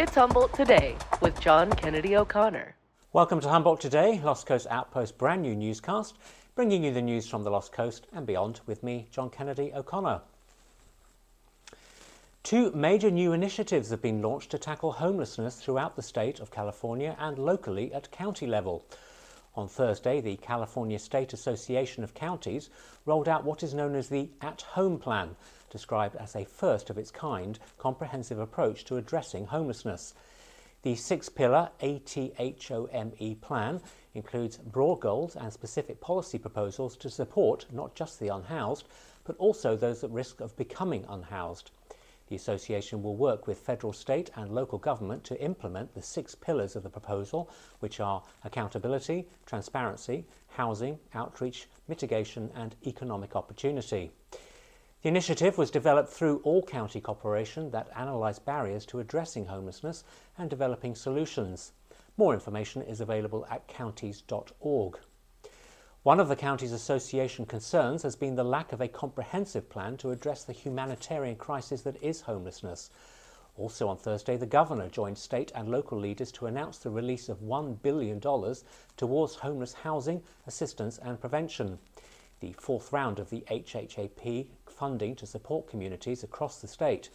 It's Humboldt Today with John Kennedy O'Connor. Welcome to Humboldt Today, Lost Coast Outpost brand new newscast, bringing you the news from the Lost Coast and beyond with me, John Kennedy O'Connor. Two major new initiatives have been launched to tackle homelessness throughout the state of California and locally at county level. On Thursday, the California State Association of Counties rolled out what is known as the At Home Plan, described as a first of its kind comprehensive approach to addressing homelessness. The six pillar ATHOME plan includes broad goals and specific policy proposals to support not just the unhoused, but also those at risk of becoming unhoused. The association will work with federal, state, and local government to implement the six pillars of the proposal, which are accountability, transparency, housing, outreach, mitigation, and economic opportunity. The initiative was developed through all county cooperation that analysed barriers to addressing homelessness and developing solutions. More information is available at counties.org. One of the county's association concerns has been the lack of a comprehensive plan to address the humanitarian crisis that is homelessness. Also on Thursday, the governor joined state and local leaders to announce the release of $1 billion towards homeless housing, assistance and prevention. The fourth round of the HHAP funding to support communities across the state.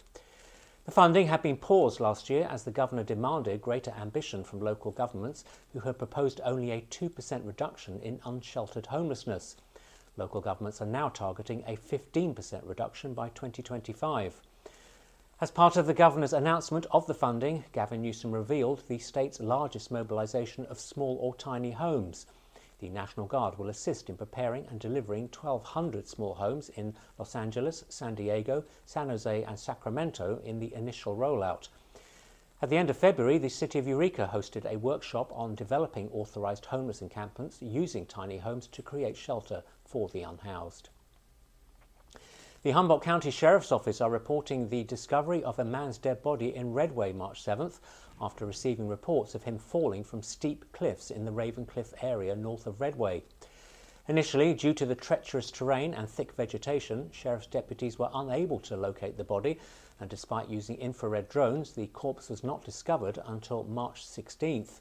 The funding had been paused last year as the governor demanded greater ambition from local governments who had proposed only a 2% reduction in unsheltered homelessness. Local governments are now targeting a 15% reduction by 2025. As part of the governor's announcement of the funding, Gavin Newsom revealed the state's largest mobilisation of small or tiny homes. The National Guard will assist in preparing and delivering 1,200 small homes in Los Angeles, San Diego, San Jose, and Sacramento in the initial rollout. At the end of February, the city of Eureka hosted a workshop on developing authorised homeless encampments using tiny homes to create shelter for the unhoused. The Humboldt County Sheriff's Office are reporting the discovery of a man's dead body in Redway March 7th after receiving reports of him falling from steep cliffs in the Ravencliff area north of Redway. Initially, due to the treacherous terrain and thick vegetation, sheriff's deputies were unable to locate the body, and despite using infrared drones, the corpse was not discovered until March 16th.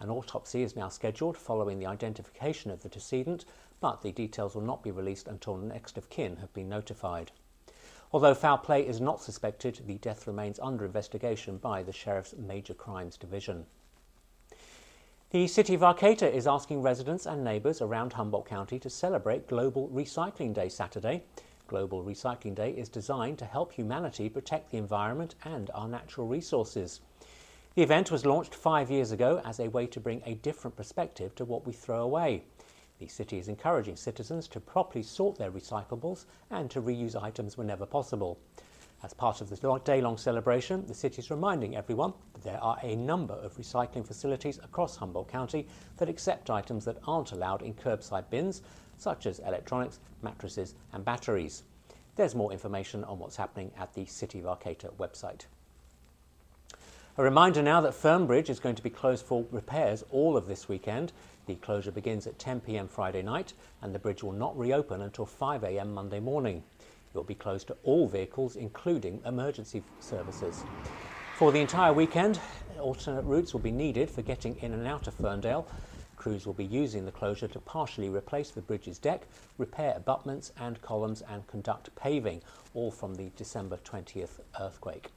An autopsy is now scheduled following the identification of the decedent, but the details will not be released until next of kin have been notified. Although foul play is not suspected, the death remains under investigation by the Sheriff's Major Crimes Division. The City of Arcata is asking residents and neighbours around Humboldt County to celebrate Global Recycling Day Saturday. Global Recycling Day is designed to help humanity protect the environment and our natural resources. The event was launched five years ago as a way to bring a different perspective to what we throw away. The city is encouraging citizens to properly sort their recyclables and to reuse items whenever possible. As part of this day long celebration, the city is reminding everyone that there are a number of recycling facilities across Humboldt County that accept items that aren't allowed in curbside bins, such as electronics, mattresses, and batteries. There's more information on what's happening at the City of Arcata website. A reminder now that Fernbridge is going to be closed for repairs all of this weekend. The closure begins at 10 pm Friday night and the bridge will not reopen until 5 am Monday morning. It will be closed to all vehicles, including emergency services. For the entire weekend, alternate routes will be needed for getting in and out of Ferndale. Crews will be using the closure to partially replace the bridge's deck, repair abutments and columns, and conduct paving, all from the December 20th earthquake.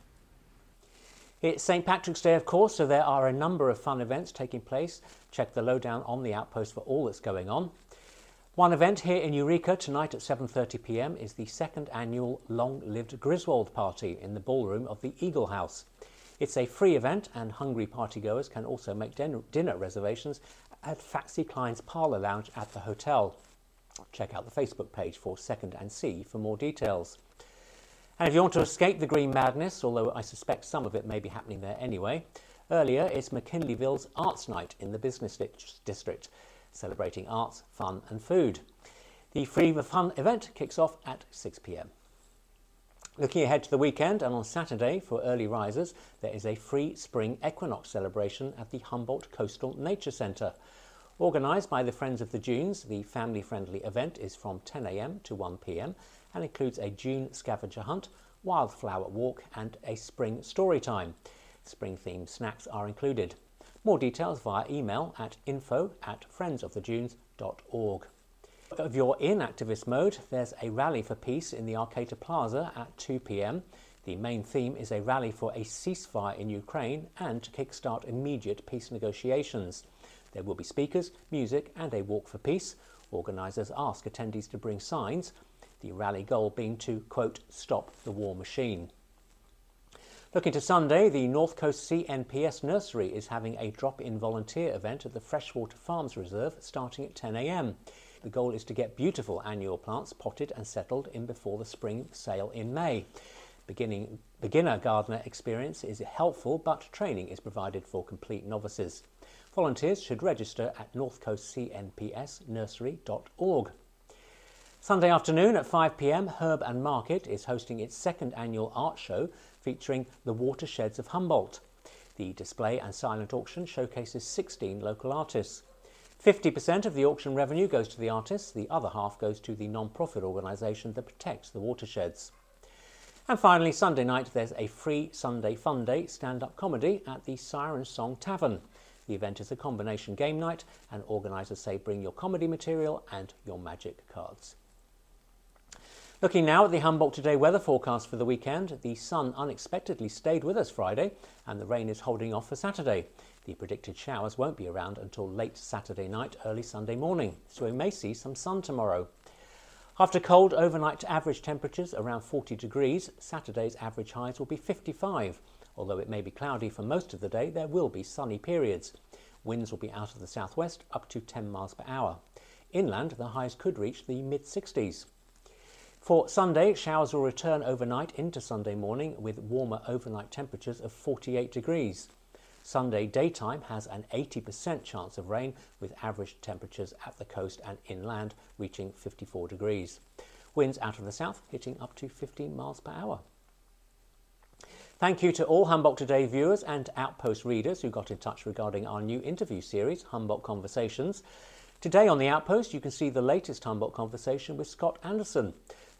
It's St Patrick's Day, of course, so there are a number of fun events taking place. Check the lowdown on the outpost for all that's going on. One event here in Eureka tonight at 7:30 p.m. is the second annual Long Lived Griswold Party in the ballroom of the Eagle House. It's a free event, and hungry partygoers can also make dinner reservations at Phatsy Kline's Parlour Lounge at the hotel. Check out the Facebook page for Second and C for more details. And if you want to escape the green madness, although I suspect some of it may be happening there anyway, earlier it's McKinleyville's Arts Night in the Business District, celebrating arts, fun, and food. The Free Fun event kicks off at 6 pm. Looking ahead to the weekend and on Saturday for early risers, there is a free spring equinox celebration at the Humboldt Coastal Nature Centre. Organised by the Friends of the Dunes, the family friendly event is from 10am to 1pm and includes a June scavenger hunt, wildflower walk, and a spring story time. Spring themed snacks are included. More details via email at info at friendsofthedunes.org. If you're in activist mode, there's a rally for peace in the Arcata Plaza at 2 pm. The main theme is a rally for a ceasefire in Ukraine and to kickstart immediate peace negotiations. There will be speakers, music, and a walk for peace. Organisers ask attendees to bring signs, the rally goal being to, quote, stop the war machine. Looking to Sunday, the North Coast CNPS Nursery is having a drop in volunteer event at the Freshwater Farms Reserve starting at 10am. The goal is to get beautiful annual plants potted and settled in before the spring sale in May. Beginning, beginner gardener experience is helpful, but training is provided for complete novices. Volunteers should register at northcoastcnpsnursery.org. Sunday afternoon at 5pm, Herb and Market is hosting its second annual art show featuring the watersheds of Humboldt. The display and silent auction showcases 16 local artists. 50% of the auction revenue goes to the artists, the other half goes to the non-profit organisation that protects the watersheds. And finally, Sunday night, there's a free Sunday Fun Day stand up comedy at the Siren Song Tavern. The event is a combination game night, and organisers say bring your comedy material and your magic cards. Looking now at the Humboldt Today weather forecast for the weekend, the sun unexpectedly stayed with us Friday and the rain is holding off for Saturday. The predicted showers won't be around until late Saturday night, early Sunday morning, so we may see some sun tomorrow. After cold overnight average temperatures around 40 degrees, Saturday's average highs will be 55. Although it may be cloudy for most of the day, there will be sunny periods. Winds will be out of the southwest up to 10 miles per hour. Inland, the highs could reach the mid 60s. For Sunday, showers will return overnight into Sunday morning with warmer overnight temperatures of 48 degrees. Sunday daytime has an 80% chance of rain with average temperatures at the coast and inland reaching 54 degrees. Winds out of the south hitting up to 15 miles per hour. Thank you to all Humboldt Today viewers and Outpost readers who got in touch regarding our new interview series, Humboldt Conversations. Today on the Outpost, you can see the latest Humboldt conversation with Scott Anderson.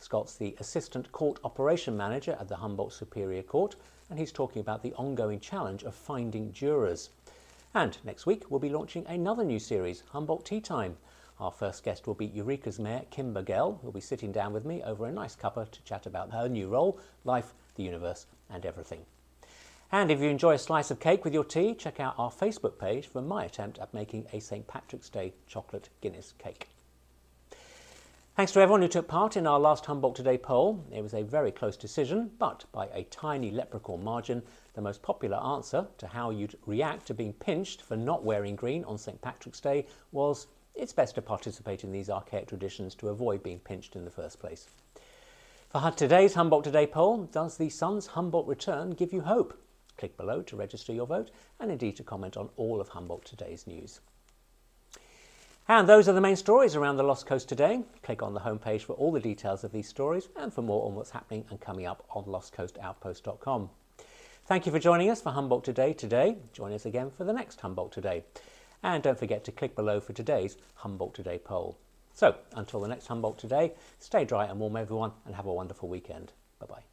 Scott's the Assistant Court Operation Manager at the Humboldt Superior Court, and he's talking about the ongoing challenge of finding jurors. And next week, we'll be launching another new series, Humboldt Tea Time. Our first guest will be Eureka's Mayor, Kim Bergel, who'll be sitting down with me over a nice cuppa to chat about her new role, life, the universe, and everything. And if you enjoy a slice of cake with your tea, check out our Facebook page for my attempt at making a St. Patrick's Day chocolate Guinness cake. Thanks to everyone who took part in our last Humboldt Today poll. It was a very close decision, but by a tiny leprechaun margin, the most popular answer to how you'd react to being pinched for not wearing green on St. Patrick's Day was it's best to participate in these archaic traditions to avoid being pinched in the first place. For today's Humboldt Today poll, does the sun's Humboldt return give you hope? Click below to register your vote and indeed to comment on all of Humboldt Today's news. And those are the main stories around the Lost Coast today. Click on the homepage for all the details of these stories and for more on what's happening and coming up on lostcoastoutpost.com. Thank you for joining us for Humboldt Today today. Join us again for the next Humboldt Today. And don't forget to click below for today's Humboldt Today poll. So, until the next Humboldt Today, stay dry and warm everyone and have a wonderful weekend. Bye bye.